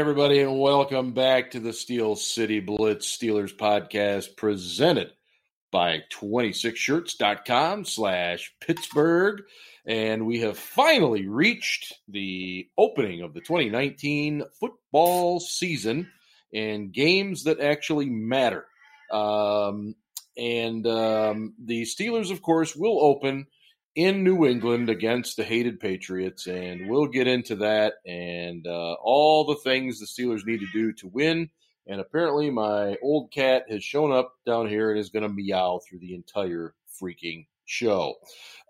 Everybody, and welcome back to the Steel City Blitz Steelers podcast presented by 26shirts.com slash Pittsburgh. And we have finally reached the opening of the 2019 football season and games that actually matter. Um, and um, the Steelers, of course, will open – in New England against the hated Patriots, and we'll get into that and uh, all the things the Steelers need to do to win. And apparently, my old cat has shown up down here and is going to meow through the entire freaking show.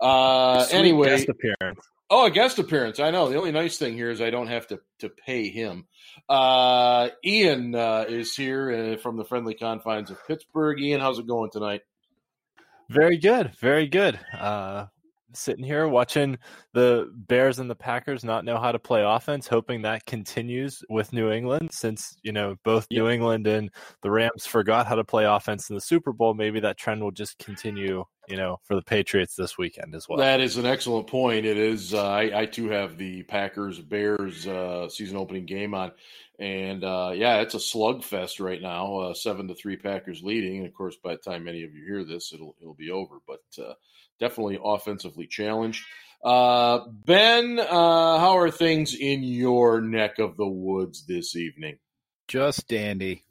Uh, anyway, guest appearance. Oh, a guest appearance. I know. The only nice thing here is I don't have to to pay him. Uh, Ian uh, is here uh, from the friendly confines of Pittsburgh. Ian, how's it going tonight? Very good, very good. Uh, sitting here watching the Bears and the Packers not know how to play offense, hoping that continues with New England since, you know, both New England and the Rams forgot how to play offense in the Super Bowl. Maybe that trend will just continue, you know, for the Patriots this weekend as well. That is an excellent point. It is. Uh, I, I, too have the Packers Bears uh, season opening game on. And uh, yeah, it's a slugfest right now. Uh, seven to three Packers leading, and of course, by the time many of you hear this, it'll it'll be over. But uh, definitely offensively challenged. Uh, ben, uh, how are things in your neck of the woods this evening? Just dandy.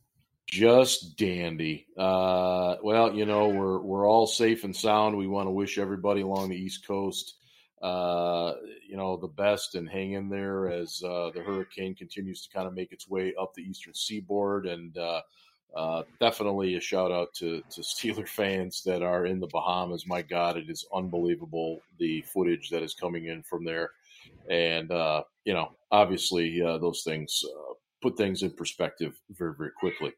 Just dandy. Uh, well, you know we're we're all safe and sound. We want to wish everybody along the East Coast, uh, you know, the best and hang in there as uh, the hurricane continues to kind of make its way up the eastern seaboard and uh, uh, definitely a shout out to, to Steeler fans that are in the Bahamas. My God, it is unbelievable the footage that is coming in from there. And, uh, you know, obviously uh, those things uh, put things in perspective very, very quickly.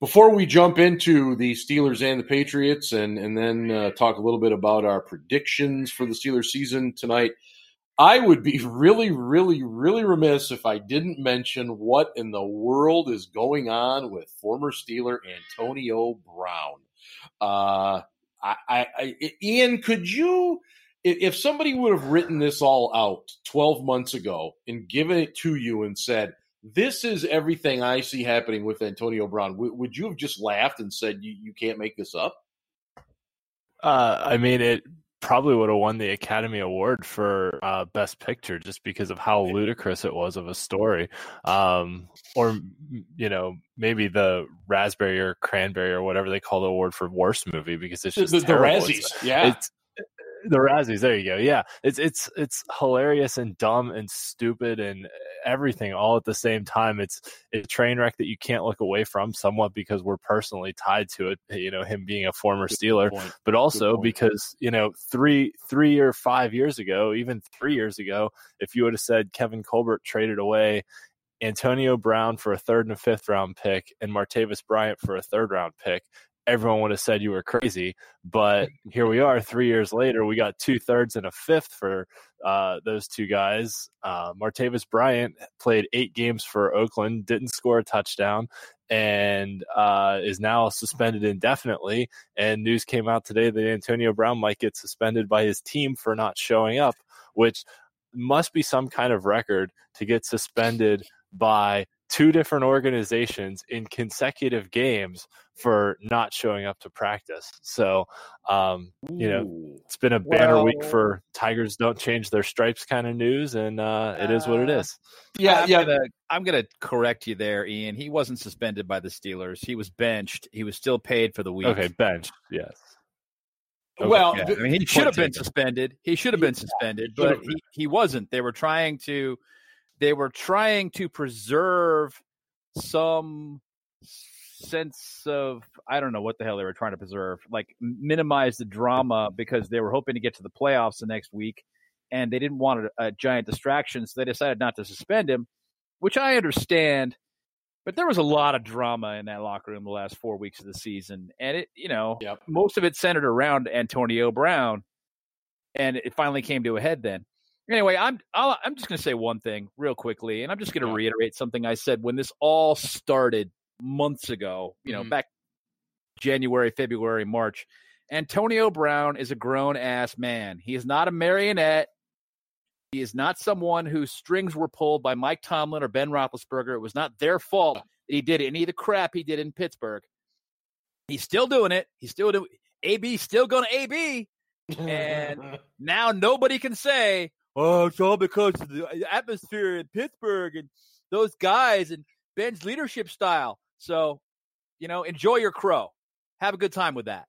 Before we jump into the Steelers and the Patriots and, and then uh, talk a little bit about our predictions for the Steelers season tonight, I would be really, really, really remiss if I didn't mention what in the world is going on with former Steeler Antonio Brown. Uh, I, I, I, Ian, could you, if somebody would have written this all out 12 months ago and given it to you and said, this is everything I see happening with Antonio Brown, w- would you have just laughed and said, you, you can't make this up? Uh, I mean, it probably would have won the Academy Award for uh, Best Picture just because of how ludicrous it was of a story. Um, or, you know, maybe the Raspberry or Cranberry or whatever they call the award for worst movie because it's just the, the, the Razzies. Yeah. It's, the Razzies. There you go. Yeah, it's it's it's hilarious and dumb and stupid and everything all at the same time. It's a train wreck that you can't look away from, somewhat because we're personally tied to it. You know, him being a former Good Steeler, point. but also because you know three three or five years ago, even three years ago, if you would have said Kevin Colbert traded away Antonio Brown for a third and a fifth round pick and Martavis Bryant for a third round pick, everyone would have said you were crazy. But here we are, three years later. We got two thirds and a fifth for uh, those two guys. Uh, Martavis Bryant played eight games for Oakland, didn't score a touchdown, and uh, is now suspended indefinitely. And news came out today that Antonio Brown might get suspended by his team for not showing up, which must be some kind of record to get suspended by two different organizations in consecutive games for not showing up to practice. So, um, you know, it's been a banner well, week for Tigers don't change their stripes kind of news, and uh, it is what it is. Yeah, I'm yeah. Gonna, I'm going to correct you there, Ian. He wasn't suspended by the Steelers. He was benched. He was still paid for the week. Okay, benched. Yes. Okay. Well, yeah. I mean, he should have been suspended. He should have been suspended, but he, he wasn't. They were trying to they were trying to preserve some sense of I don't know what the hell they were trying to preserve, like minimize the drama because they were hoping to get to the playoffs the next week, and they didn't want a, a giant distraction, so they decided not to suspend him, which I understand. But there was a lot of drama in that locker room the last four weeks of the season, and it, you know, yep. most of it centered around Antonio Brown, and it finally came to a head then. Anyway, I'm i am just going to say one thing real quickly, and I'm just going to reiterate something I said when this all started months ago. You know, mm-hmm. back January, February, March. Antonio Brown is a grown ass man. He is not a marionette. He is not someone whose strings were pulled by Mike Tomlin or Ben Roethlisberger. It was not their fault that he did any of the crap he did in Pittsburgh. He's still doing it. He's still doing. AB still going to AB, and now nobody can say, "Oh, it's all because of the atmosphere in Pittsburgh and those guys and Ben's leadership style." So, you know, enjoy your crow. Have a good time with that.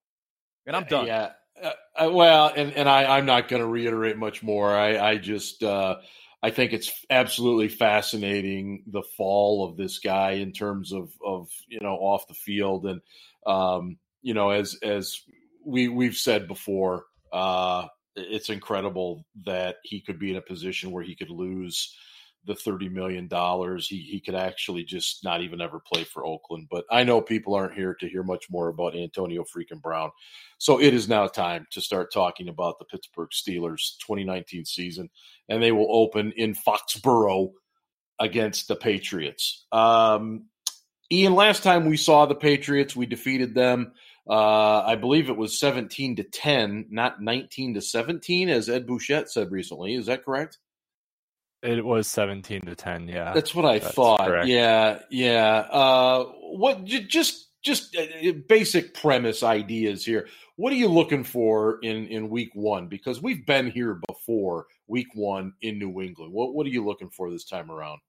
And I'm done. Yeah. Uh, well, and, and I, I'm not going to reiterate much more. I, I just, uh, I think it's absolutely fascinating the fall of this guy in terms of, of you know, off the field. And, um, you know, as, as we, we've said before, uh, it's incredible that he could be in a position where he could lose the thirty million dollars. He he could actually just not even ever play for Oakland. But I know people aren't here to hear much more about Antonio freaking Brown. So it is now time to start talking about the Pittsburgh Steelers 2019 season, and they will open in Foxborough against the Patriots. Um, Ian, last time we saw the Patriots, we defeated them. Uh, I believe it was 17 to 10, not 19 to 17, as Ed Bouchette said recently. Is that correct? It was seventeen to ten. Yeah, that's what I that's thought. Correct. Yeah, yeah. Uh, what? Just just uh, basic premise ideas here. What are you looking for in in week one? Because we've been here before, week one in New England. What what are you looking for this time around?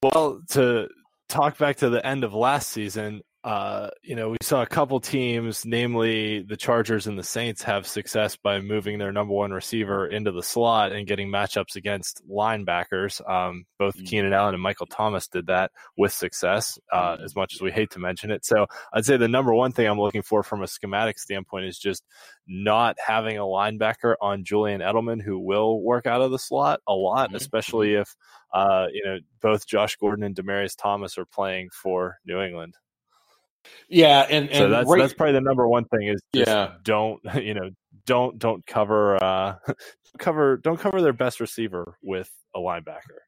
Well, to talk back to the end of last season, uh, you know, we saw a couple teams, namely the Chargers and the Saints, have success by moving their number one receiver into the slot and getting matchups against linebackers. Um, both mm-hmm. Keenan Allen and Michael Thomas did that with success, uh, mm-hmm. as much as we hate to mention it. So I'd say the number one thing I'm looking for from a schematic standpoint is just not having a linebacker on Julian Edelman who will work out of the slot a lot, mm-hmm. especially if, uh, you know, both Josh Gordon and Demaryius Thomas are playing for New England. Yeah, and, and so that's right, that's probably the number one thing is yeah. don't you know don't don't cover uh cover don't cover their best receiver with a linebacker.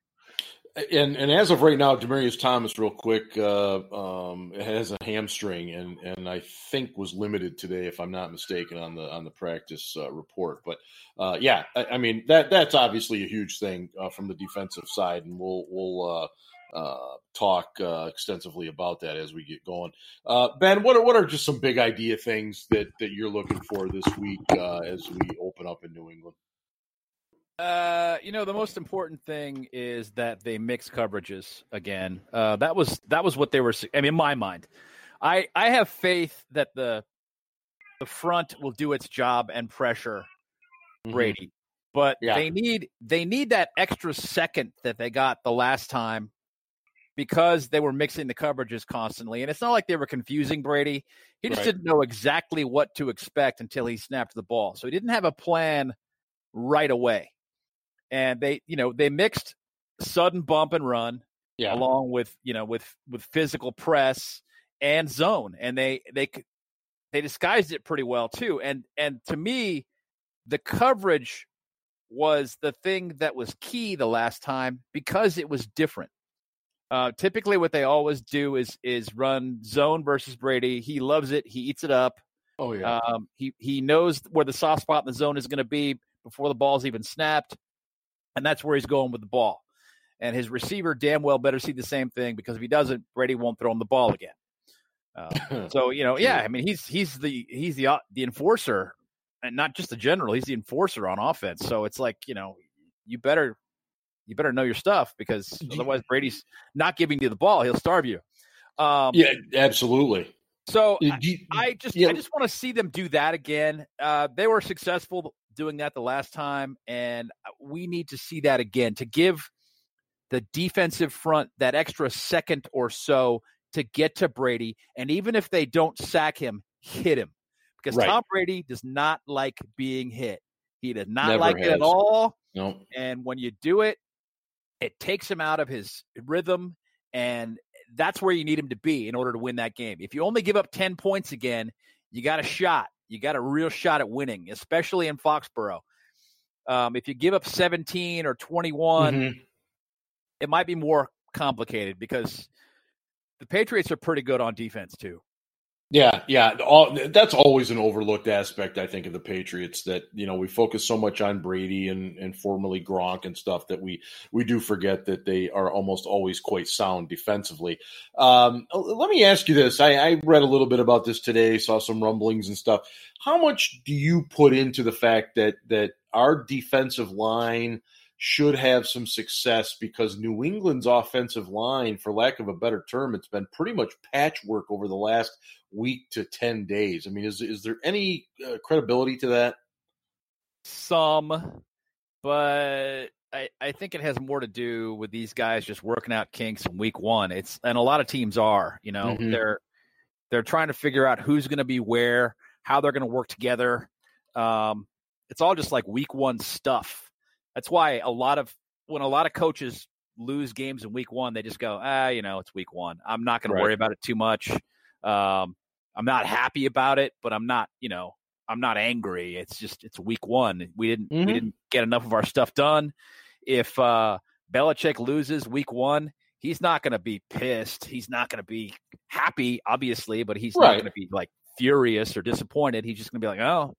And and as of right now, Demaryius Thomas, real quick, uh, um, has a hamstring, and and I think was limited today, if I'm not mistaken, on the on the practice uh, report. But uh, yeah, I, I, mean that that's obviously a huge thing uh, from the defensive side, and we'll we'll uh, talk uh, extensively about that as we get going. Uh, ben, what are what are just some big idea things that that you're looking for this week uh, as we open up in New England? Uh, you know, the most important thing is that they mix coverages again. Uh, that was that was what they were. I mean, in my mind, I I have faith that the the front will do its job and pressure mm-hmm. Brady. But yeah. they need they need that extra second that they got the last time because they were mixing the coverages constantly. And it's not like they were confusing Brady. He just right. didn't know exactly what to expect until he snapped the ball. So he didn't have a plan right away. And they, you know, they mixed sudden bump and run yeah. along with, you know, with with physical press and zone. And they they they disguised it pretty well too. And and to me, the coverage was the thing that was key the last time because it was different. Uh, typically, what they always do is is run zone versus Brady. He loves it. He eats it up. Oh yeah. Um, he he knows where the soft spot in the zone is going to be before the ball's even snapped, and that's where he's going with the ball. And his receiver damn well better see the same thing because if he doesn't, Brady won't throw him the ball again. Uh, so you know, yeah, I mean, he's he's the he's the uh, the enforcer, and not just the general. He's the enforcer on offense. So it's like you know, you better you better know your stuff because otherwise Brady's not giving you the ball. He'll starve you. Um, yeah, absolutely. So I, I, just yeah. I just want to see them do that again. Uh, they were successful doing that the last time, and we need to see that again to give the defensive front that extra second or so to get to Brady. And even if they don't sack him, hit him because right. Tom Brady does not like being hit. He does not Never like has. it at all. Nope. And when you do it, it takes him out of his rhythm, and that's where you need him to be in order to win that game. If you only give up 10 points again, you got a shot. You got a real shot at winning, especially in Foxborough. Um, if you give up 17 or 21, mm-hmm. it might be more complicated because the Patriots are pretty good on defense, too. Yeah, yeah. All, that's always an overlooked aspect, I think, of the Patriots. That you know we focus so much on Brady and and formerly Gronk and stuff that we we do forget that they are almost always quite sound defensively. Um, let me ask you this: I, I read a little bit about this today, saw some rumblings and stuff. How much do you put into the fact that that our defensive line? should have some success because New England's offensive line, for lack of a better term, it's been pretty much patchwork over the last week to 10 days. I mean, is, is there any uh, credibility to that? Some, but I, I think it has more to do with these guys just working out kinks in week one. It's and a lot of teams are, you know, mm-hmm. they're they're trying to figure out who's going to be where, how they're going to work together. Um, it's all just like week one stuff. That's why a lot of when a lot of coaches lose games in week one, they just go, ah, you know, it's week one. I'm not going right. to worry about it too much. Um, I'm not happy about it, but I'm not, you know, I'm not angry. It's just it's week one. We didn't mm-hmm. we didn't get enough of our stuff done. If uh Belichick loses week one, he's not going to be pissed. He's not going to be happy, obviously, but he's right. not going to be like furious or disappointed. He's just going to be like, oh,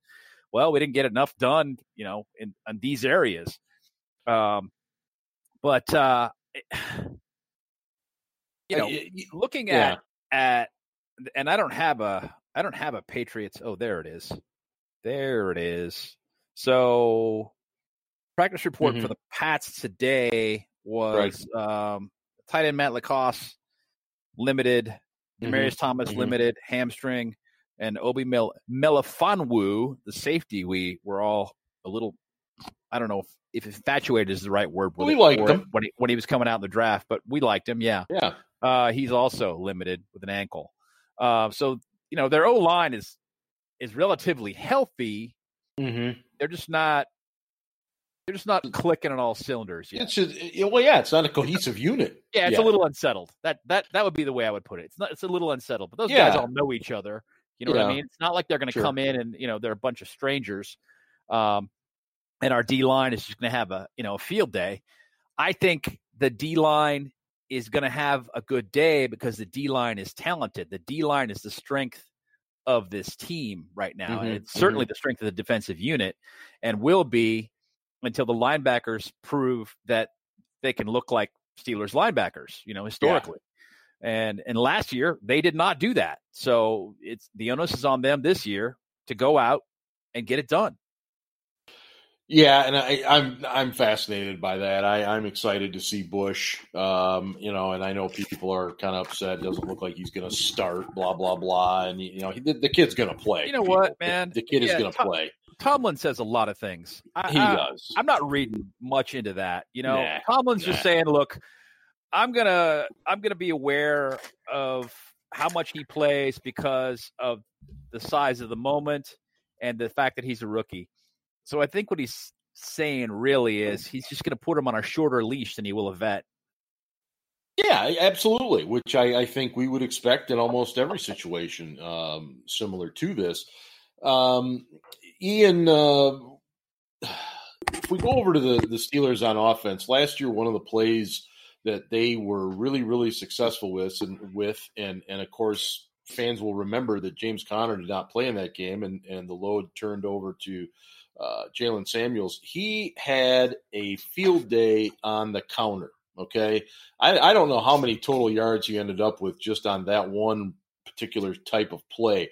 well, we didn't get enough done, you know, in, in these areas. Um, but uh, you know, looking at yeah. at and I don't have a I don't have a Patriots. Oh, there it is. There it is. So practice report mm-hmm. for the Pats today was right. um, tight end Matt LaCosse limited, mm-hmm. Demaryius Thomas mm-hmm. limited, hamstring, and Obi Mel- Melifonwu, the safety. We were all a little, I don't know if, if infatuated is the right word. we liked him when he, when he was coming out in the draft, but we liked him. Yeah, yeah. Uh, he's also limited with an ankle. Uh, so you know their O line is is relatively healthy. Mm-hmm. They're just not. They're just not clicking on all cylinders yet. It's just, well, yeah, it's not a cohesive unit. Yeah, it's yet. a little unsettled. That that that would be the way I would put it. It's not. It's a little unsettled, but those yeah. guys all know each other. You know yeah. what I mean? It's not like they're going to sure. come in and you know they're a bunch of strangers. Um, and our D line is just going to have a you know a field day. I think the D line is going to have a good day because the D line is talented. The D line is the strength of this team right now. Mm-hmm, and it's certainly mm-hmm. the strength of the defensive unit and will be until the linebackers prove that they can look like Steelers linebackers, you know, historically. Yeah. And and last year they did not do that. So it's the onus is on them this year to go out and get it done. Yeah, and I, am I'm, I'm fascinated by that. I, I'm excited to see Bush. Um, you know, and I know people are kind of upset. It doesn't look like he's going to start. Blah blah blah. And you know, he, the, kid's going to play. You know people. what, man? The, the kid yeah, is going to Tom, play. Tomlin says a lot of things. I, he I, does. I'm not reading much into that. You know, nah, Tomlin's nah. just saying, "Look, I'm gonna I'm gonna be aware of how much he plays because of the size of the moment and the fact that he's a rookie." So I think what he's saying really is he's just going to put him on a shorter leash than he will a vet. Yeah, absolutely. Which I, I think we would expect in almost every situation um, similar to this. Um, Ian, uh, if we go over to the, the Steelers on offense, last year one of the plays that they were really, really successful with, and with, and and of course fans will remember that James Conner did not play in that game, and and the load turned over to uh, Jaylen Samuels, he had a field day on the counter. Okay. I, I don't know how many total yards he ended up with just on that one particular type of play.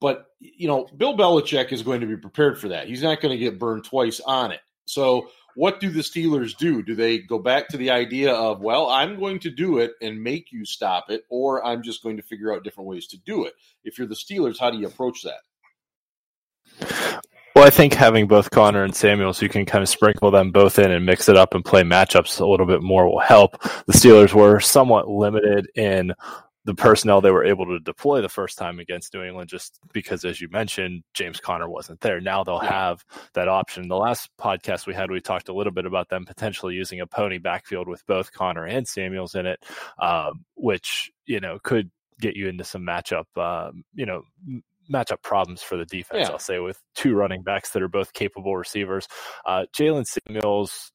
But, you know, Bill Belichick is going to be prepared for that. He's not going to get burned twice on it. So, what do the Steelers do? Do they go back to the idea of, well, I'm going to do it and make you stop it, or I'm just going to figure out different ways to do it? If you're the Steelers, how do you approach that? Well, I think having both Conner and Samuels, you can kind of sprinkle them both in and mix it up and play matchups a little bit more will help. The Steelers were somewhat limited in the personnel they were able to deploy the first time against New England, just because, as you mentioned, James Conner wasn't there. Now they'll have that option. The last podcast we had, we talked a little bit about them potentially using a pony backfield with both Conner and Samuels in it, uh, which you know could get you into some matchup, uh, you know, matchup problems for the defense. Yeah. I'll say with two running backs that are both capable receivers. Uh, Jaylen Samuels,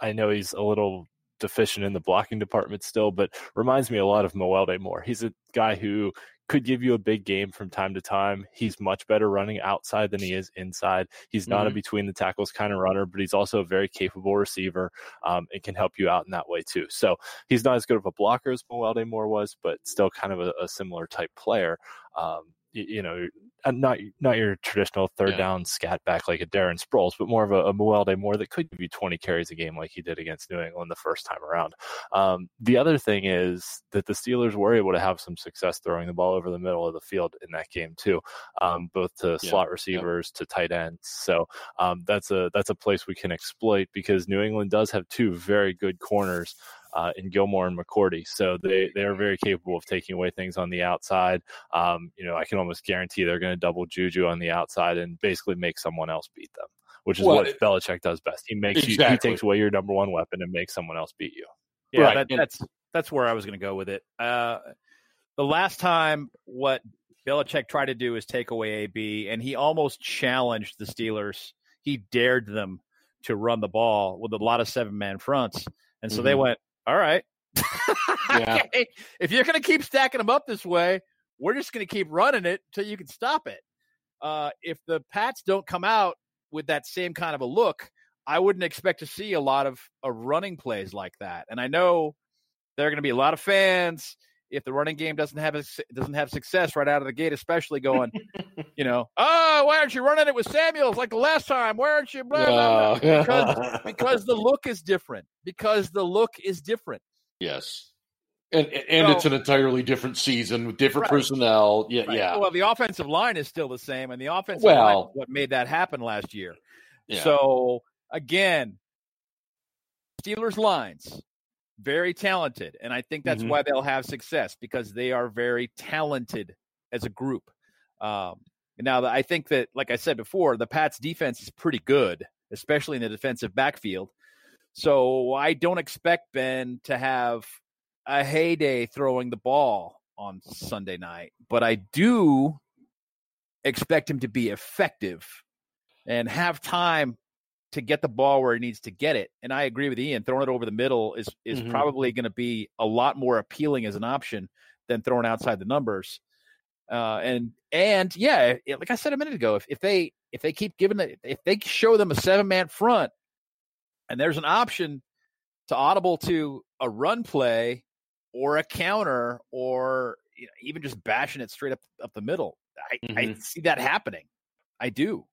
I know he's a little deficient in the blocking department still, but reminds me a lot of Mewelde Moore. He's a guy who could give you a big game from time to time. He's much better running outside than he is inside. He's not mm-hmm. a between the tackles kind of runner, but he's also a very capable receiver um, and can help you out in that way too. So he's not as good of a blocker as Mewelde Moore was, but still kind of a, a similar type player. Um, you, know, not not your traditional third yeah. down scat back like a Darren Sproles, but more of a, a Mewelde Moore that could give you 20 carries a game like he did against New England the first time around. Um, the other thing is that the Steelers were able to have some success throwing the ball over the middle of the field in that game too, um, both to yeah. slot receivers yeah. to tight ends. So um, that's a that's a place we can exploit because New England does have two very good corners uh, in Gilmore and McCourty. So they they are very capable of taking away things on the outside. Um, you know, I can almost guarantee they're going to double Juju on the outside and basically make someone else beat them, which is well, what it, Belichick does best. He makes exactly. you he takes away your number one weapon and makes someone else beat you. Yeah, right. that, that's that's where I was going to go with it. Uh, the last time what Belichick tried to do is take away AB, and he almost challenged the Steelers. He dared them to run the ball with a lot of seven man fronts. And so mm-hmm. they went, all right. yeah. okay. If you're going to keep stacking them up this way, we're just going to keep running it until you can stop it. Uh, if the Pats don't come out with that same kind of a look, I wouldn't expect to see a lot of, of running plays like that. And I know there are going to be a lot of fans if the running game doesn't have a, doesn't have success right out of the gate, especially going, you know, oh, why aren't you running it with Samuels like the last time? Why aren't you? Blah, blah, blah. Because, because the look is different. Because the look is different. Yes. And and so, it's an entirely different season with different right. personnel. Yeah, right. yeah. Well, the offensive line is still the same, and the offensive well, line what made that happen last year. Yeah. So again, Steelers lines very talented, and I think that's mm-hmm. why they'll have success because they are very talented as a group. Um, now, I think that, like I said before, the Pats' defense is pretty good, especially in the defensive backfield. So I don't expect Ben to have a heyday throwing the ball on Sunday night, but I do expect him to be effective and have time to get the ball where he needs to get it. And I agree with Ian. Throwing it over the middle is is mm-hmm. probably going to be a lot more appealing as an option than throwing outside the numbers. Uh, and and yeah, it, like I said a minute ago, if, if they if they keep giving it, if they show them a seven man front, and there's an option to audible to a run play or a counter or you know, even just bashing it straight up up the middle, I, mm-hmm. I see that happening. I do.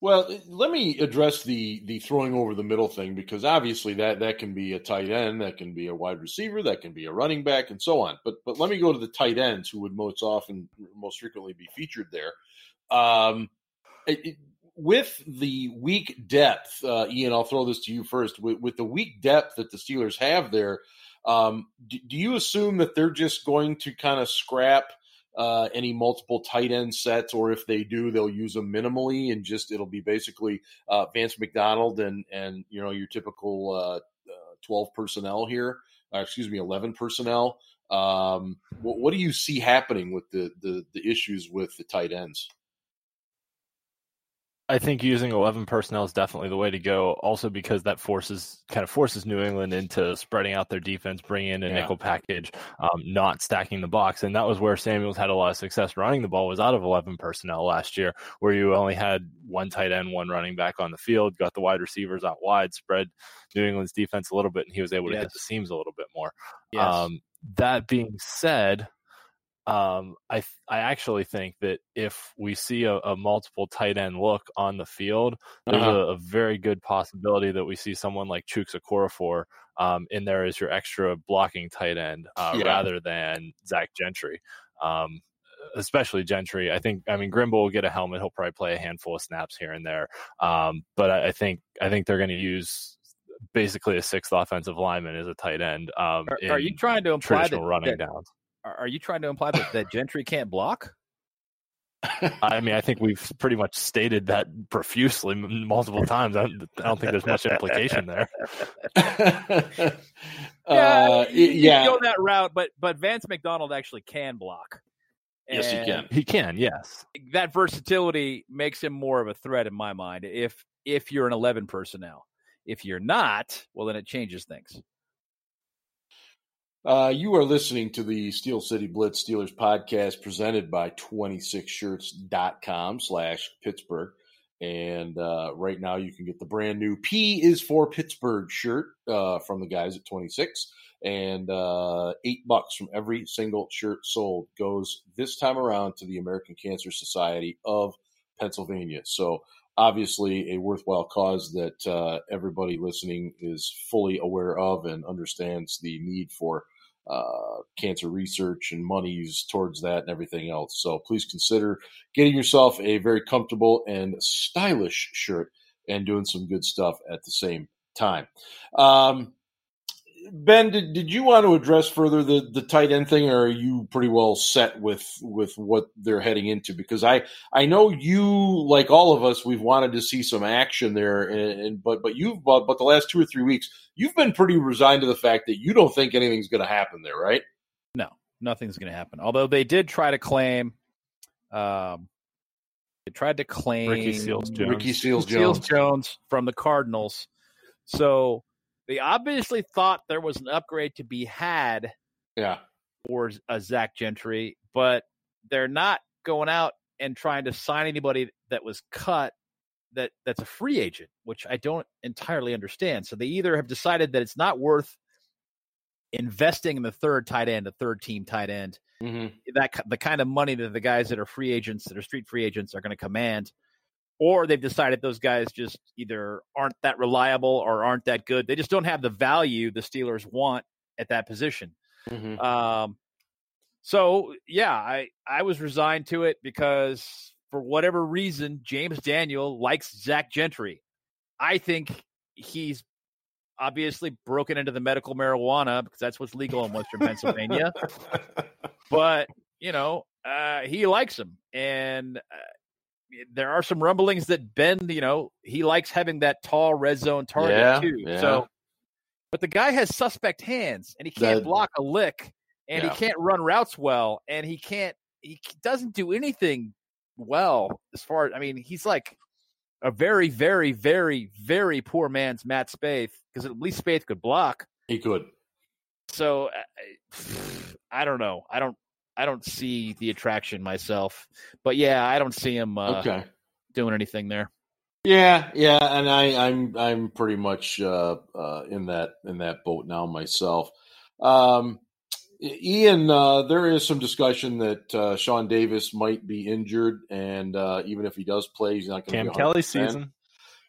Well, let me address the the throwing over the middle thing because obviously that that can be a tight end, that can be a wide receiver, that can be a running back, and so on. But but let me go to the tight ends who would most often, most frequently be featured there. Um, it, it, with the weak depth, uh, Ian, I'll throw this to you first. With, with the weak depth that the Steelers have there, um, do, do you assume that they're just going to kind of scrap? Uh, any multiple tight end sets, or if they do, they'll use them minimally and just it'll be basically uh, Vance McDonald and and you know your typical uh, uh twelve personnel here. Uh, excuse me, eleven personnel. Um, what, what, do you see happening with the, the the issues with the tight ends? I think using 11 personnel is definitely the way to go. Also, because that forces kind of forces New England into spreading out their defense, bringing in a yeah. nickel package, um, not stacking the box, and that was where Samuels had a lot of success running the ball. Was out of 11 personnel last year, where you only had one tight end, one running back on the field, got the wide receivers out wide, spread New England's defense a little bit, and he was able to yes. hit the seams a little bit more. Yes. Um, that being said, um, I I actually think that if we see a, a multiple tight end look on the field, there's uh-huh. a, a, very good possibility that we see someone like Chuks Okorafor um, in there as your extra blocking tight end uh, yeah. rather than Zach Gentry. Um, especially Gentry. I think I mean Grimble will get a helmet. He'll probably play a handful of snaps here and there. Um, but I, I, think I think they're going to use basically a sixth offensive lineman as a tight end. Um, are, are, you trying to imply that, running that, downs? Are you trying to imply that, that Gentry can't block? I mean, I think we've pretty much stated that profusely multiple times. I don't, I don't think there's much implication there. yeah, uh, you, yeah. go that route, but but Vance McDonald actually can block. yes, he can. He can. Yes, that versatility makes him more of a threat in my mind. If if you're an eleven personnel, if you're not, well, then it changes things. Uh, you are listening to the Steel City Blitz Steelers podcast presented by 26shirts.com slash Pittsburgh. And uh, right now you can get the brand new P is for Pittsburgh shirt uh, from the guys at 26. And uh, eight bucks from every single shirt sold goes this time around to the American Cancer Society of Pennsylvania. So obviously a worthwhile cause that uh, everybody listening is fully aware of and understands the need for uh, cancer research and monies towards that and everything else. So please consider getting yourself a very comfortable and stylish shirt and doing some good stuff at the same time. Um, Ben, did, did you want to address further the, the tight end thing, or are you pretty well set with with what they're heading into? Because I I know you, like all of us, we've wanted to see some action there, and, and but but you've but, but the last two or three weeks, you've been pretty resigned to the fact that you don't think anything's going to happen there, right? No, nothing's going to happen. Although they did try to claim, um, they tried to claim Ricky Seals Jones. Ricky Seals Seals Jones. Jones from the Cardinals. So they obviously thought there was an upgrade to be had Yeah, for a Zach Gentry, but they're not going out and trying to sign anybody that was cut that that's a free agent, which I don't entirely understand. So they either have decided that it's not worth investing in the third tight end, a third team tight end, hmm that the kind of money that the guys that are free agents, that are street free agents, are going to command, or they've decided those guys just either aren't that reliable or aren't that good. They just don't have the value the Steelers want at that position. hmm Um, so yeah, I I was resigned to it because for whatever reason, James Daniel likes Zach Gentry. I think he's obviously broken into the medical marijuana because that's what's legal in Western Pennsylvania. But you know, uh, he likes him, and uh, there are some rumblings that Ben, you know, he likes having that tall red zone target Yeah, too. yeah. So, but the guy has suspect hands, and he can't That- block a lick, and Yeah. he can't run routes well, and he can't, he doesn't do anything well as far. I mean, he's like a very, very, very, very poor man's Matt Spaeth because at least Spaeth could block. he could. So uh, I don't know. I don't. I don't see the attraction myself, but yeah, I don't see him uh, okay. doing anything there. Yeah, yeah, and I, I'm I'm pretty much uh, uh, in that in that boat now myself. Um, Ian, uh, there is some discussion that uh, Sean Davis might be injured, and uh, even if he does play, he's not going to Cam be Kelly 100%. season.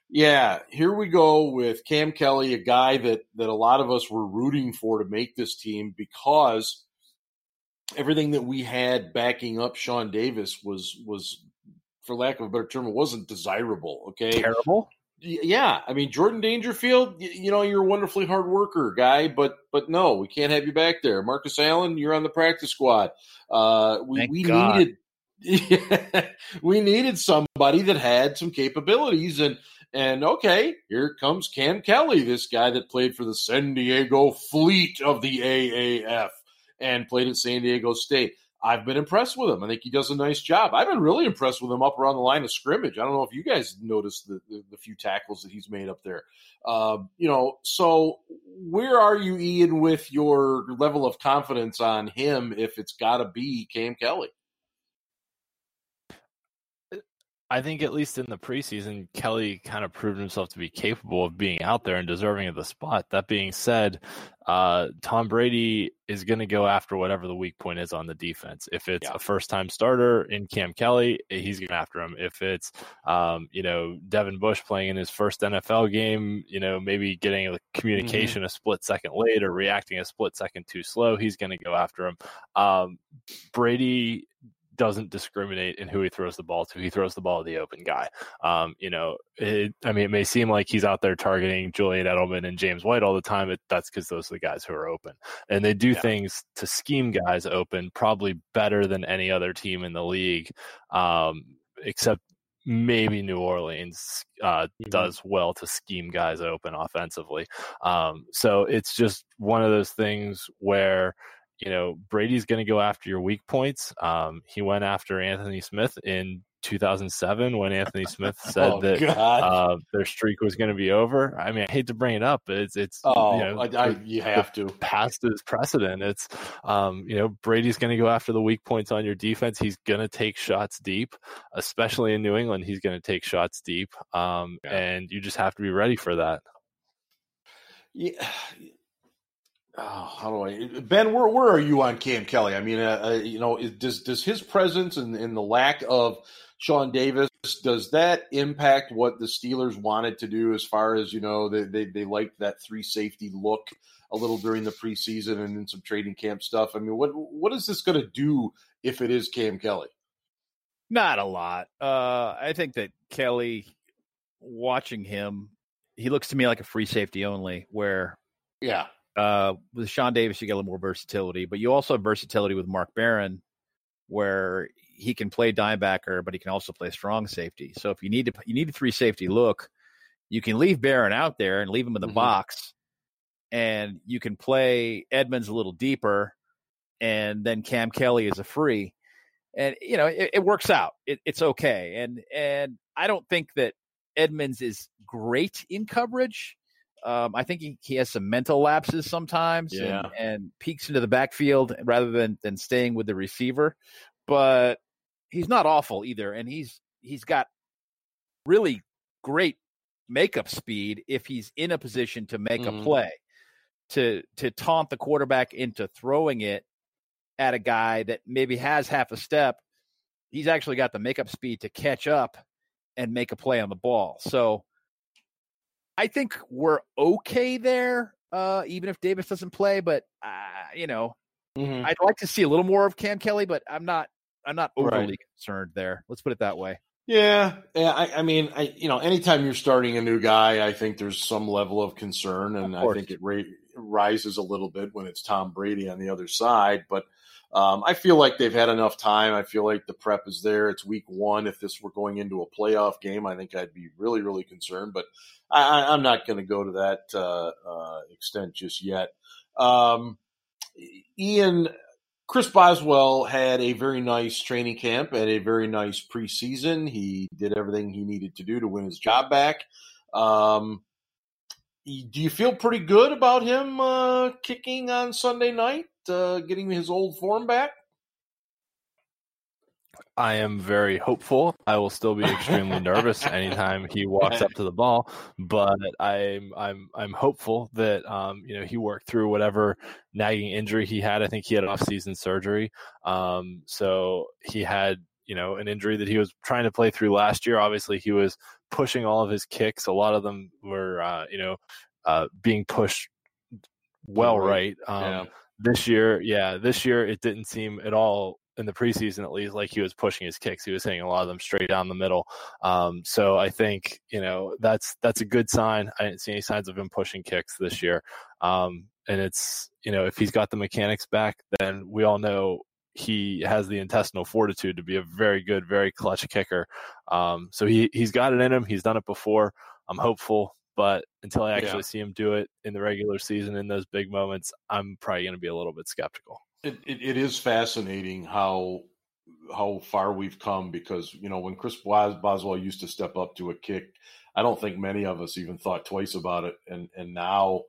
Yeah, here we go with Cam Kelly, a guy that that a lot of us were rooting for to make this team because everything that we had backing up Sean Davis was was for lack of a better term, it wasn't desirable. Okay, Terrible. Yeah, I mean Jordan Dangerfield, you know you're a wonderfully hard worker guy, but but no, we can't have you back there. Marcus Allen, you're on the practice squad. Uh, we Thank we God. needed we needed somebody that had some capabilities and and okay, here comes Cam Kelly, this guy that played for the San Diego Fleet of the AAF and played at San Diego State. I've been impressed with him. I think he does a nice job. I've been really impressed with him up around the line of scrimmage. I don't know if you guys noticed the, the, the few tackles that he's made up there. Uh, you know, so where are you, Ian, with your level of confidence on him if it's got to be Cam Kelly? I think at least in the preseason, Kelly kind of proved himself to be capable of being out there and deserving of the spot. That being said, uh, Tom Brady is going to go after whatever the weak point is on the defense. If it's Yeah. a first-time starter in Cam Kelly, he's going after him. If it's, um, you know, Devin Bush playing in his first NFL game, you know, maybe getting a communication a split second late or reacting a split second too slow, he's going to go after him. Um, Brady doesn't discriminate in who he throws the ball to. He throws the ball to the open guy. Um, you know, it, I mean, it may seem like he's out there targeting Julian Edelman and James White all the time, but that's because those are the guys who are open. And they do Yeah. things to scheme guys open probably better than any other team in the league, um, except maybe New Orleans uh, Mhm. does well to scheme guys open offensively. Um, so it's just one of those things where you know Brady's going to go after your weak points. Um, he went after Anthony Smith in 2007 when Anthony Smith said Oh, that uh, their streak was going to be over. I mean, I hate to bring it up, but it's it's oh, you know, I, I, you have to. past is precedent. It's, um, you know, Brady's going to go after the weak points on your defense. He's going to take shots deep, especially in New England. He's going to take shots deep, um, Yeah. and you just have to be ready for that. Yeah. Oh, how do I, Ben? Where where are you on Cam Kelly? I mean, uh, uh, you know, is, does does his presence and, and the lack of Sean Davis does that impact what the Steelers wanted to do as far as you know they they, they liked that three safety look a little during the preseason and in some trading camp stuff. I mean, what what is this going to do if it is Cam Kelly? Not a lot. Uh, I think that Kelly, watching him, he looks to me like a free safety only. Where Yeah, uh, with Sean Davis, you get a little more versatility, but you also have versatility with Mark Barron, where he can play dime backer, but he can also play strong safety. So if you need to, you need a three safety look, you can leave Barron out there and leave him in the Mhm. box, and you can play Edmonds a little deeper, and then Cam Kelly is a free, and you know it, it works out. It, it's okay, and and I don't think that Edmonds is great in coverage. Um, I think he, he has some mental lapses sometimes Yeah. and, and peeks into the backfield rather than than staying with the receiver. But he's not awful either, and he's he's got really great makeup speed if he's in a position to make Mhm. a play to to taunt the quarterback into throwing it at a guy that maybe has half a step. He's actually got the makeup speed to catch up and make a play on the ball. So I think we're okay there, uh, even if Davis doesn't play. But uh, you know, Mhm. I'd like to see a little more of Cam Kelly, but I'm not. I'm not Right. overly concerned there. Let's put it that way. Yeah, yeah. I, I mean, I you know, anytime you're starting a new guy, I think there's some level of concern, and Of I think it ra- rises a little bit when it's Tom Brady on the other side. But um, I feel like they've had enough time. I feel like the prep is there. It's week one. If this were going into a playoff game, I think I'd be really, really concerned. But I, I'm not going to go to that uh, uh, extent just yet. Um, Ian, Chris Boswell had a very nice training camp and a very nice preseason. He did everything he needed to do to win his job back. Um, do you feel pretty good about him uh, kicking on Sunday night, uh, getting his old form back? I am very hopeful. I will still be extremely nervous anytime he walks up to the ball, but I'm I'm I'm hopeful that um, you know he worked through whatever nagging injury he had. I think he had off-season surgery, um, so he had you know an injury that he was trying to play through last year. Obviously, he was pushing all of his kicks. A lot of them were uh, you know uh, being pushed well Right. right. Um, this year, yeah, this year it didn't seem at all in the preseason, at least, like he was pushing his kicks. He was hitting a lot of them straight down the middle. Um, so I think you know that's that's a good sign. I didn't see any signs of him pushing kicks this year. Um, and it's you know if he's got the mechanics back, then we all know he has the intestinal fortitude to be a very good, very clutch kicker. Um, so he he's got it in him. He's done it before. I'm hopeful, but until I actually Yeah. see him do it in the regular season in those big moments, I'm probably going to be a little bit skeptical. It, it, it is fascinating how how far we've come because you know when Chris Bos- Boswell used to step up to a kick, I don't think many of us even thought twice about it, and and now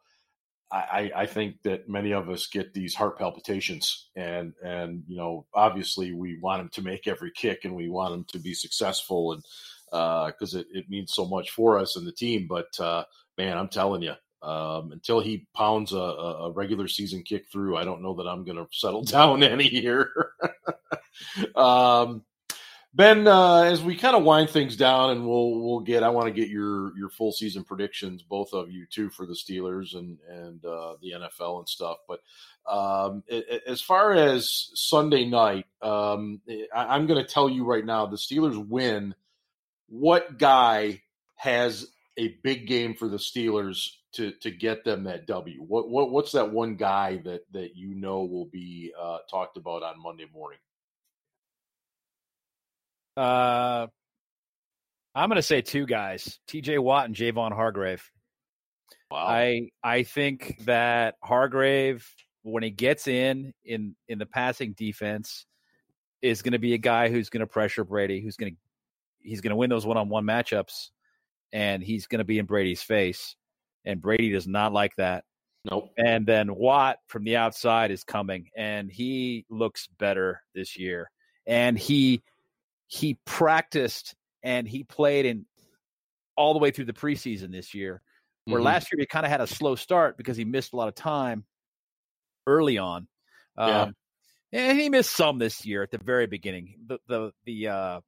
I, I I think that many of us get these heart palpitations, and and you know obviously we want him to make every kick and we want him to be successful, and because it, it means so much for us and the team, but uh, man, I'm telling you, um, until he pounds a, a regular season kick through, I don't know that I'm going to settle down any here. um, ben, uh, as we kind of wind things down, and we'll we'll get, I want to get your your full season predictions, both of you too, for the Steelers and and uh, the NFL and stuff. But um, as far as Sunday night, um, I'm going to tell you right now, the Steelers win. What guy has a big game for the Steelers to to get them that W? What what what's that one guy that that you know will be uh, talked about on Monday morning? Uh, I'm going to say two guys: T.J. Watt and Javon Hargrave. Wow. I I think that Hargrave, when he gets in in in the passing defense, is going to be a guy who's going to pressure Brady, who's going to he's going to win those one-on-one matchups, and he's going to be in Brady's face, and Brady does not like that. Nope. And then Watt from the outside is coming, and he looks better this year. And he he practiced and he played in all the way through the preseason this year. Where Mhm. last year he kind of had a slow start because he missed a lot of time early on. Yeah. Um, and he missed some this year at the very beginning. The the the uh,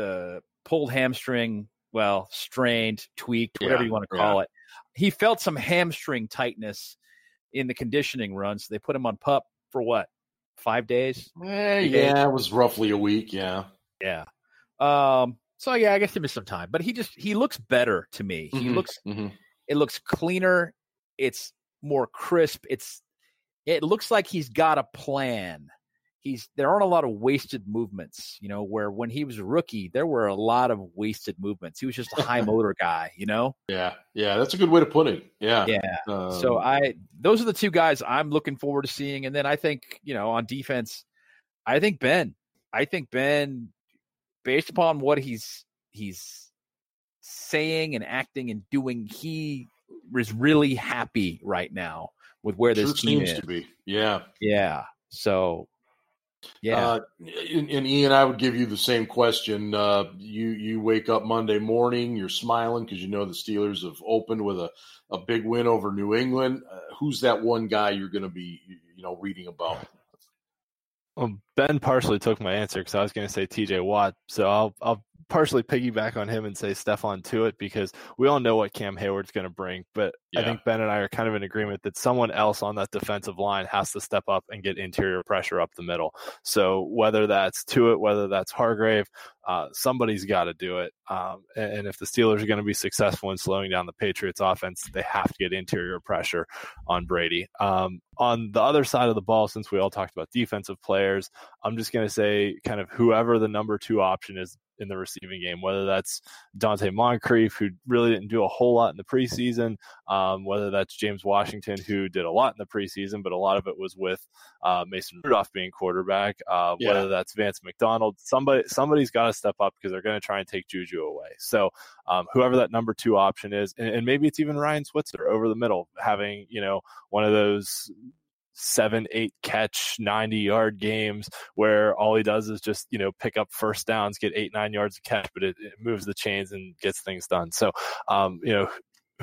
the pulled hamstring, well, strained, tweaked, whatever Yeah, you want to yeah. call it. He felt some hamstring tightness in the conditioning run, so they put him on pup for what five days. Eh, He yeah, it was roughly a week. Yeah. Yeah. Um. So yeah, I guess he missed some time, but he just he looks better to me. He Mhm, looks mhm. it looks cleaner. It's more crisp. It's it looks like he's got a plan. He's there aren't a lot of wasted movements, you know, where when he was a rookie, there were a lot of wasted movements. He was just a high motor guy, you know? Yeah. Yeah. That's a good way to put it. Yeah. Yeah. Um, So I those are the two guys I'm looking forward to seeing. And then I think, you know, on defense, I think Ben. I think Ben, based upon what he's he's saying and acting and doing, he is really happy right now with where this sure team seems is. to be. Yeah. Yeah. So yeah. Uh, and, and Ian, I would give you the same question. Uh, you you wake up Monday morning, you're smiling because you know the Steelers have opened with a, a big win over New England. Uh, who's that one guy you're going to be you know reading about? Well, Ben partially took my answer because I was going to say T.J. Watt, so I'll I'll partially piggyback on him and say Stephon Tuitt because we all know what Cam Hayward's going to bring, but I think Ben and I are kind of in agreement that someone else on that defensive line has to step up and get interior pressure up the middle. So whether that's Tuitt, whether that's Hargrave, uh, somebody's got to do it. Um, and, and if the Steelers are going to be successful in slowing down the Patriots' offense, they have to get interior pressure on Brady. Um, on the other side of the ball, since we all talked about defensive players, I'm just going to say kind of whoever the number two option is in the receiving game, whether that's Donte Moncrief, who really didn't do a whole lot in the preseason, um, whether that's James Washington, who did a lot in the preseason, but a lot of it was with uh, Mason Rudolph being quarterback, uh, Yeah. whether that's Vance McDonald, somebody somebody's got to step up because they're going to try and take Juju away. So um, whoever that number two option is, and, and maybe it's even Ryan Switzer over the middle, having you know one of those seven, eight catch, 90 yard games where all he does is just, you know, pick up first downs, get eight, nine yards of catch, but it, it moves the chains and gets things done. So, um, you know,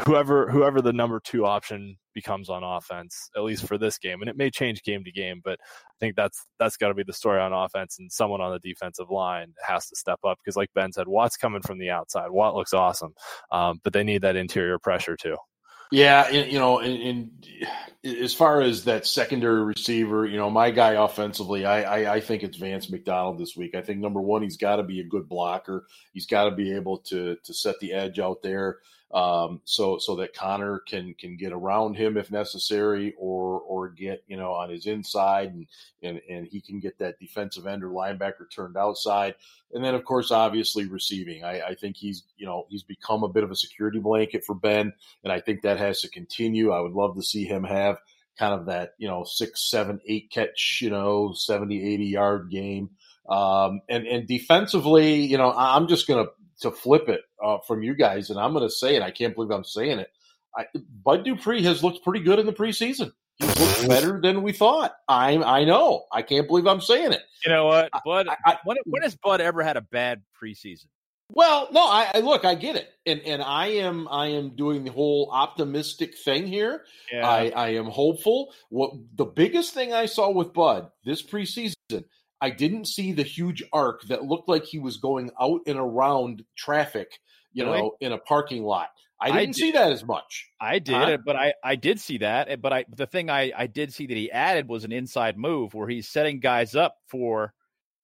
whoever whoever the number two option becomes on offense, at least for this game, and it may change game to game, but I think that's that's got to be the story on offense, and someone on the defensive line has to step up because, like Ben said, Watt's coming from the outside. Watt looks awesome, um, but they need that interior pressure too. Yeah, you know, and, as far as that secondary receiver, you know, my guy offensively, I, I I think it's Vance McDonald this week. I think number one, he's got to be a good blocker. He's got to be able to to set the edge out there, um, so so that Conner can can get around him if necessary, or or get you know on his inside, and and and he can get that defensive end or linebacker turned outside. And then, of course, obviously receiving. I, I think he's, you know, he's become a bit of a security blanket for Ben, and I think that has to continue. I would love to see him have kind of that, you know, six, seven, eight catch, you know, 70, 80 yard game. Um, and, and defensively, you know, I'm just going to, to flip it uh, from you guys, and I'm going to say it. I can't believe I'm saying it. I, Bud Dupree has looked pretty good in the preseason. He's looked better than we thought. I I know. I can't believe I'm saying it. You know what, Bud? I, I, when, when has Bud ever had a bad preseason? Well, no, I, I look, I get it, and and I am I am doing the whole optimistic thing here. I I am hopeful. What the biggest thing I saw with Bud this preseason, I didn't see the huge arc that looked like he was going out and around traffic, you Really? know, in a parking lot. I I didn't did- see that as much. I did, Huh? but I, I did see that. eh, But I the thing I, I did see that he added was an inside move where he's setting guys up for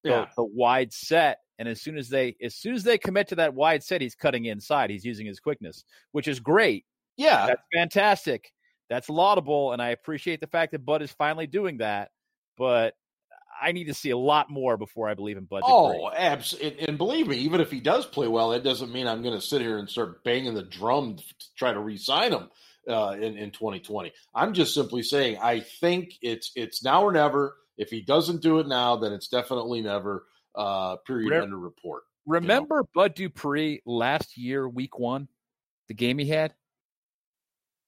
the, Yeah. the wide set, and as soon as they as soon as they commit to that wide set, he's cutting inside. He's using his quickness, which is great. Yeah, That's fantastic. That's laudable, and I appreciate the fact that Bud is finally doing that. But I need to see a lot more before I believe in Bud. Oh, abs- and, and believe me, even if he does play well, that doesn't mean I'm going to sit here and start banging the drum to try to re-sign him uh, in in 2020. I'm just simply saying I think it's it's now or never. If he doesn't do it now, then it's definitely never. Uh, period. Whatever- Under report. Remember you know? Bud Dupree last year, week one, the game he had?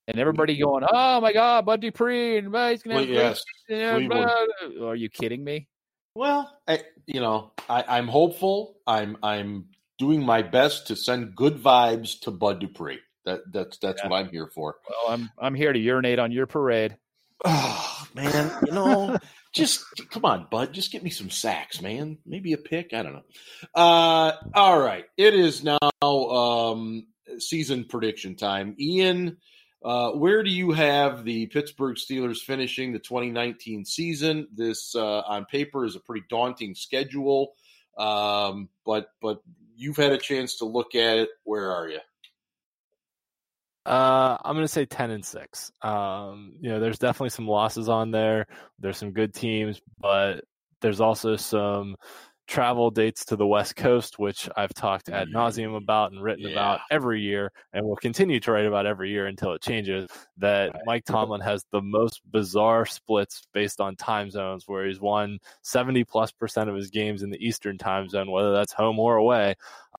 And everybody going, oh my God, Bud Dupree, and he's going to yes. Are you kidding me? Well, I, you know, I, I'm hopeful. I'm I'm doing my best to send good vibes to Bud Dupree. That that's that's yeah. what I'm here for. Well, I'm I'm here to urinate on your parade. Oh man, you know, just come on, Bud. Just get me some sacks, man. Maybe a pick. I don't know. Uh, all right, it is now um, season prediction time. Ian, uh, where do you have the Pittsburgh Steelers finishing the 2019 season? This uh, on paper is a pretty daunting schedule, um, but but you've had a chance to look at it. Where are you? Uh, I'm going to say 10 and 6. Um, you know, there's definitely some losses on there. There's some good teams, but there's also some travel dates to the West Coast, which I've talked ad mm. nauseum about and written yeah. about every year, and will continue to write about every year until it changes. That right. Mike Tomlin has the most bizarre splits based on time zones, where he's won 70 plus percent of his games in the Eastern time zone, whether that's home or away.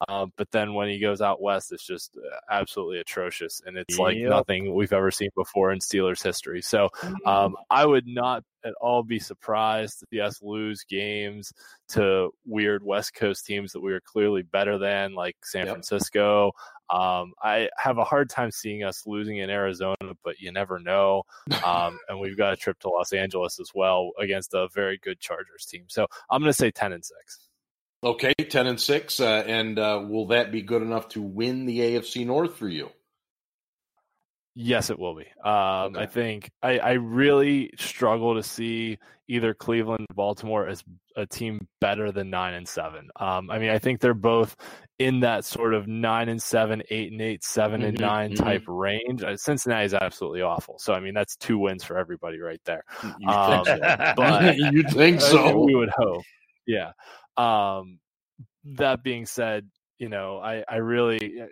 Uh, but then when he goes out west, it's just uh, absolutely atrocious, and it's yep. like nothing we've ever seen before in Steelers history. So mm-hmm. um, I would not at all be surprised to see us lose games to weird West Coast teams that we are clearly better than, like San yep. Francisco. Um, I have a hard time seeing us losing in Arizona, but you never know. Um, and we've got a trip to Los Angeles as well against a very good Chargers team. So I'm going to say 10 and 6. Okay, 10 and 6. Uh, and uh, will that be good enough to win the AFC North for you? Yes, it will be. Um, okay. I think I, I, really struggle to see either Cleveland or Baltimore as a team better than nine and seven. Um, I mean, I think they're both in that sort of nine and seven, eight and eight, 7 mm-hmm, and 9 mm-hmm. type range. Uh, Cincinnati is absolutely awful. So I mean, that's two wins for everybody right there. You um, think so? but you think so? We would hope. Yeah. Um, that being said, you know, I, I really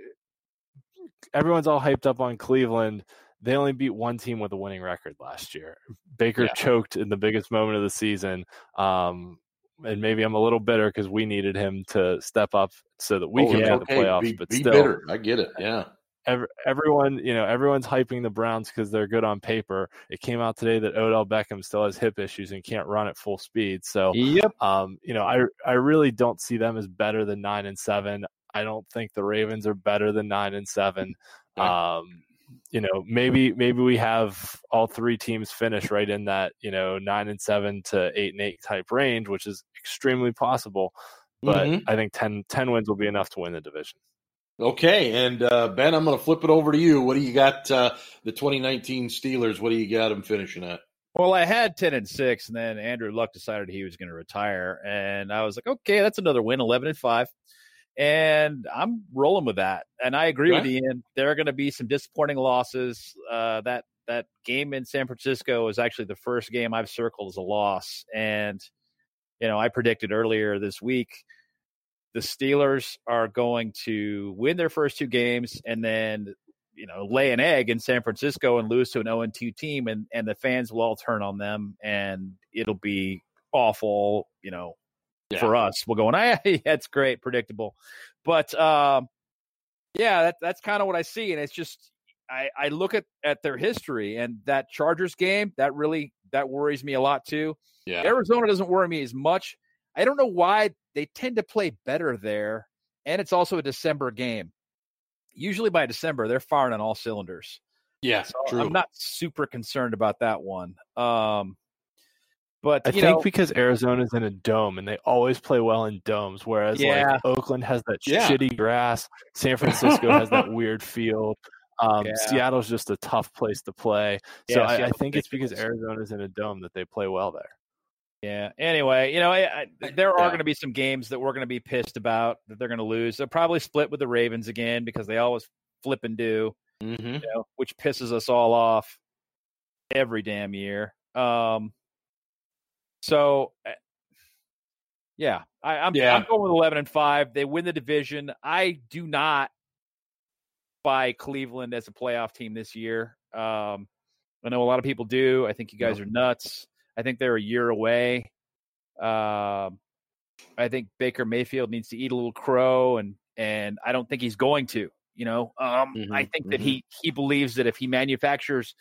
everyone's all hyped up on Cleveland. They only beat one team with a winning record last year. Baker yeah. choked in the biggest moment of the season. Um, and maybe I'm a little bitter because we needed him to step up so that we oh, can yeah, make the playoffs. Be, but be still, bitter. I get it. Yeah. Every, everyone, you know, everyone's hyping the Browns because they're good on paper. It came out today that Odell Beckham still has hip issues and can't run at full speed. So, yep. um, you know, I I really don't see them as better than nine and seven. I don't think the Ravens are better than nine and seven. Um, you know, maybe maybe we have all three teams finish right in that you know nine and seven to eight and eight type range, which is extremely possible. But mm-hmm. I think 10, 10 wins will be enough to win the division. Okay, and uh, Ben, I'm going to flip it over to you. What do you got? Uh, the 2019 Steelers. What do you got them finishing at? Well, I had 10 and 6, and then Andrew Luck decided he was going to retire. And I was like, okay, that's another win, 11 and 5 and I'm rolling with that. And I agree with Ian. There are going to be some disappointing losses. Uh, that that game in San Francisco was actually the first game I've circled as a loss, and you know I predicted earlier this week the Steelers are going to win their first two games and then you know lay an egg in San Francisco and lose to an 0 2 team, and and the fans will all turn on them, and it'll be awful. You know, yeah. for us. We're going, hey, that's great, predictable. But um, yeah, that, that's kind of what I see. And it's just, I, I look at, at their history and that Chargers game, that really, that worries me a lot too. Yeah. Arizona doesn't worry me as much. I don't know why they tend to play better there. And it's also a December game. Usually by December, they're firing on all cylinders. Yeah, so true. I'm not super concerned about that one. Um, but I think know, because Arizona's in a dome and they always play well in domes, whereas yeah. like Oakland has that yeah. shitty grass, San Francisco has that weird field. Um, yeah. Seattle's just a tough place to play. So I, I, think it's because Arizona's in a dome that they play well there. Yeah. Anyway, you know, I, I, there are going to be some games that we're going to be pissed about that they're going to lose. They'll probably split with the Ravens again because they always flip and do, mm-hmm. you know, which pisses us all off every damn year. Um, so, eh, yeah, I, am yeah. I'm going with 11 and five. They win the division. I do not buy Cleveland as a playoff team this year. Um, I know a lot of people do. I think you guys are nuts. I think they're a year away. Um, I think Baker Mayfield needs to eat a little crow, and and I don't think he's going to. You know, um, mm-hmm, I think mm-hmm. that he he believes that if he manufactures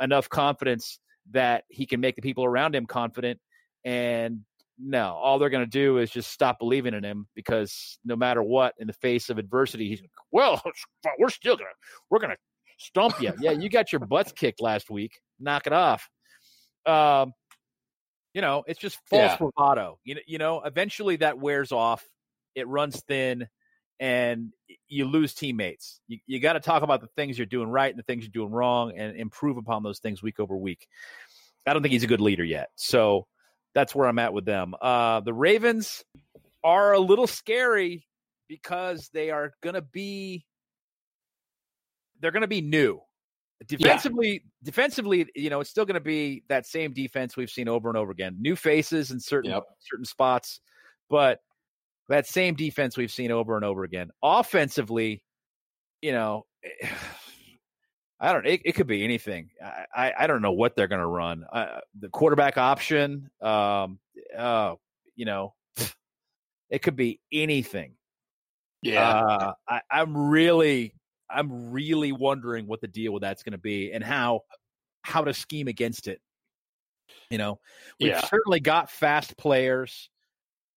enough confidence that he can make the people around him confident, and no, all they're going to do is just stop believing in him because no matter what, in the face of adversity, he's well, we're still gonna we're gonna stomp you. yeah, you got your butts kicked last week. Knock it off. Um, you know, it's just false yeah. bravado. You know, you know, eventually that wears off. It runs thin, and you lose teammates. You, you got to talk about the things you're doing right and the things you're doing wrong, and improve upon those things week over week. I don't think he's a good leader yet. So that's where I'm at with them. Uh, the Ravens are a little scary because they are going to be they're going to be new. Defensively, yeah. defensively, you know, it's still going to be that same defense we've seen over and over again. New faces in certain yep. certain spots, but that same defense we've seen over and over again. Offensively, you know, I don't. It, it could be anything. I, I, I don't know what they're going to run. Uh, the quarterback option. Um. Uh. You know, it could be anything. Yeah. Uh, I, I'm really, I'm really wondering what the deal with that's going to be and how, how to scheme against it. You know, we've yeah. certainly got fast players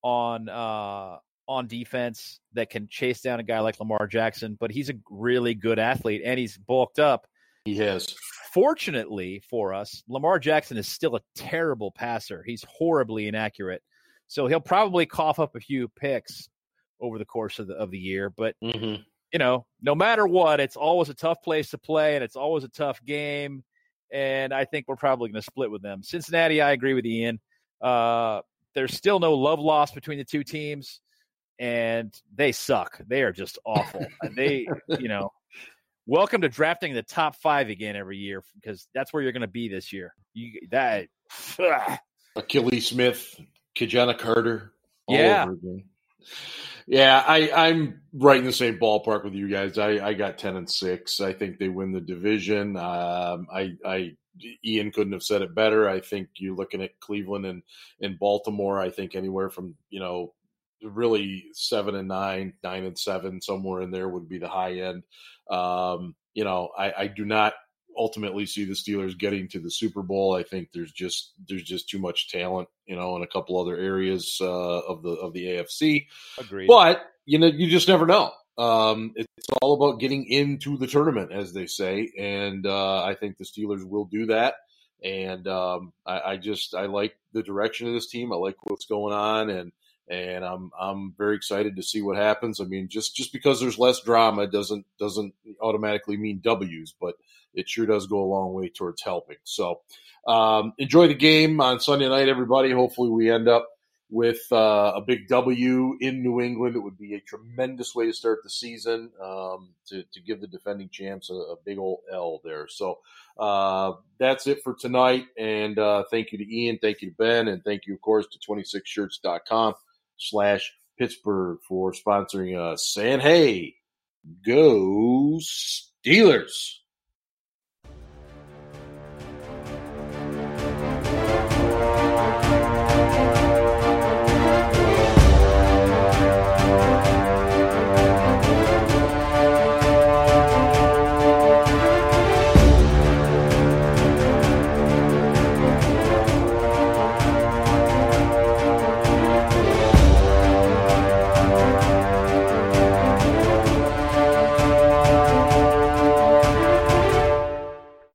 on uh on defense that can chase down a guy like Lamar Jackson, but he's a really good athlete and he's bulked up he has. Fortunately for us, Lamar Jackson is still a terrible passer. He's horribly inaccurate. So he'll probably cough up a few picks over the course of the of the year. But mm-hmm. You know, no matter what, it's always a tough place to play, and it's always a tough game. And I think we're probably going to split with them. Cincinnati, I agree with Ian. Uh, there's still no love lost between the two teams, and they suck. They are just awful. they, you know, welcome to drafting the top five again every year because that's where you're going to be this year. You that Akili Smith, Ki-Jana Carter, yeah, yeah. I I'm right in the same ballpark with you guys. I I got ten and six. I think they win the division. Um, I I Ian couldn't have said it better. I think you're looking at Cleveland and and Baltimore. I think anywhere from you know really seven and nine, nine and seven, somewhere in there would be the high end. Um, you know, I, I do not ultimately see the Steelers getting to the Super Bowl. I think there's just there's just too much talent, you know, in a couple other areas uh, of the of the AFC. Agreed. But you know, you just never know. Um, it's all about getting into the tournament, as they say, and uh, I think the Steelers will do that. And um, I, I just I like the direction of this team. I like what's going on, and and I'm I'm very excited to see what happens. I mean, just just because there's less drama doesn't doesn't automatically mean W's, but it sure does go a long way towards helping. So um, enjoy the game on Sunday night, everybody. Hopefully, we end up with uh, a big W in New England. It would be a tremendous way to start the season um, to, to give the defending champs a, a big old L there. So uh, that's it for tonight. And uh, thank you to Ian, thank you to Ben, and thank you, of course, to 26shirts.com slash Pittsburgh for sponsoring us. And hey, go Steelers!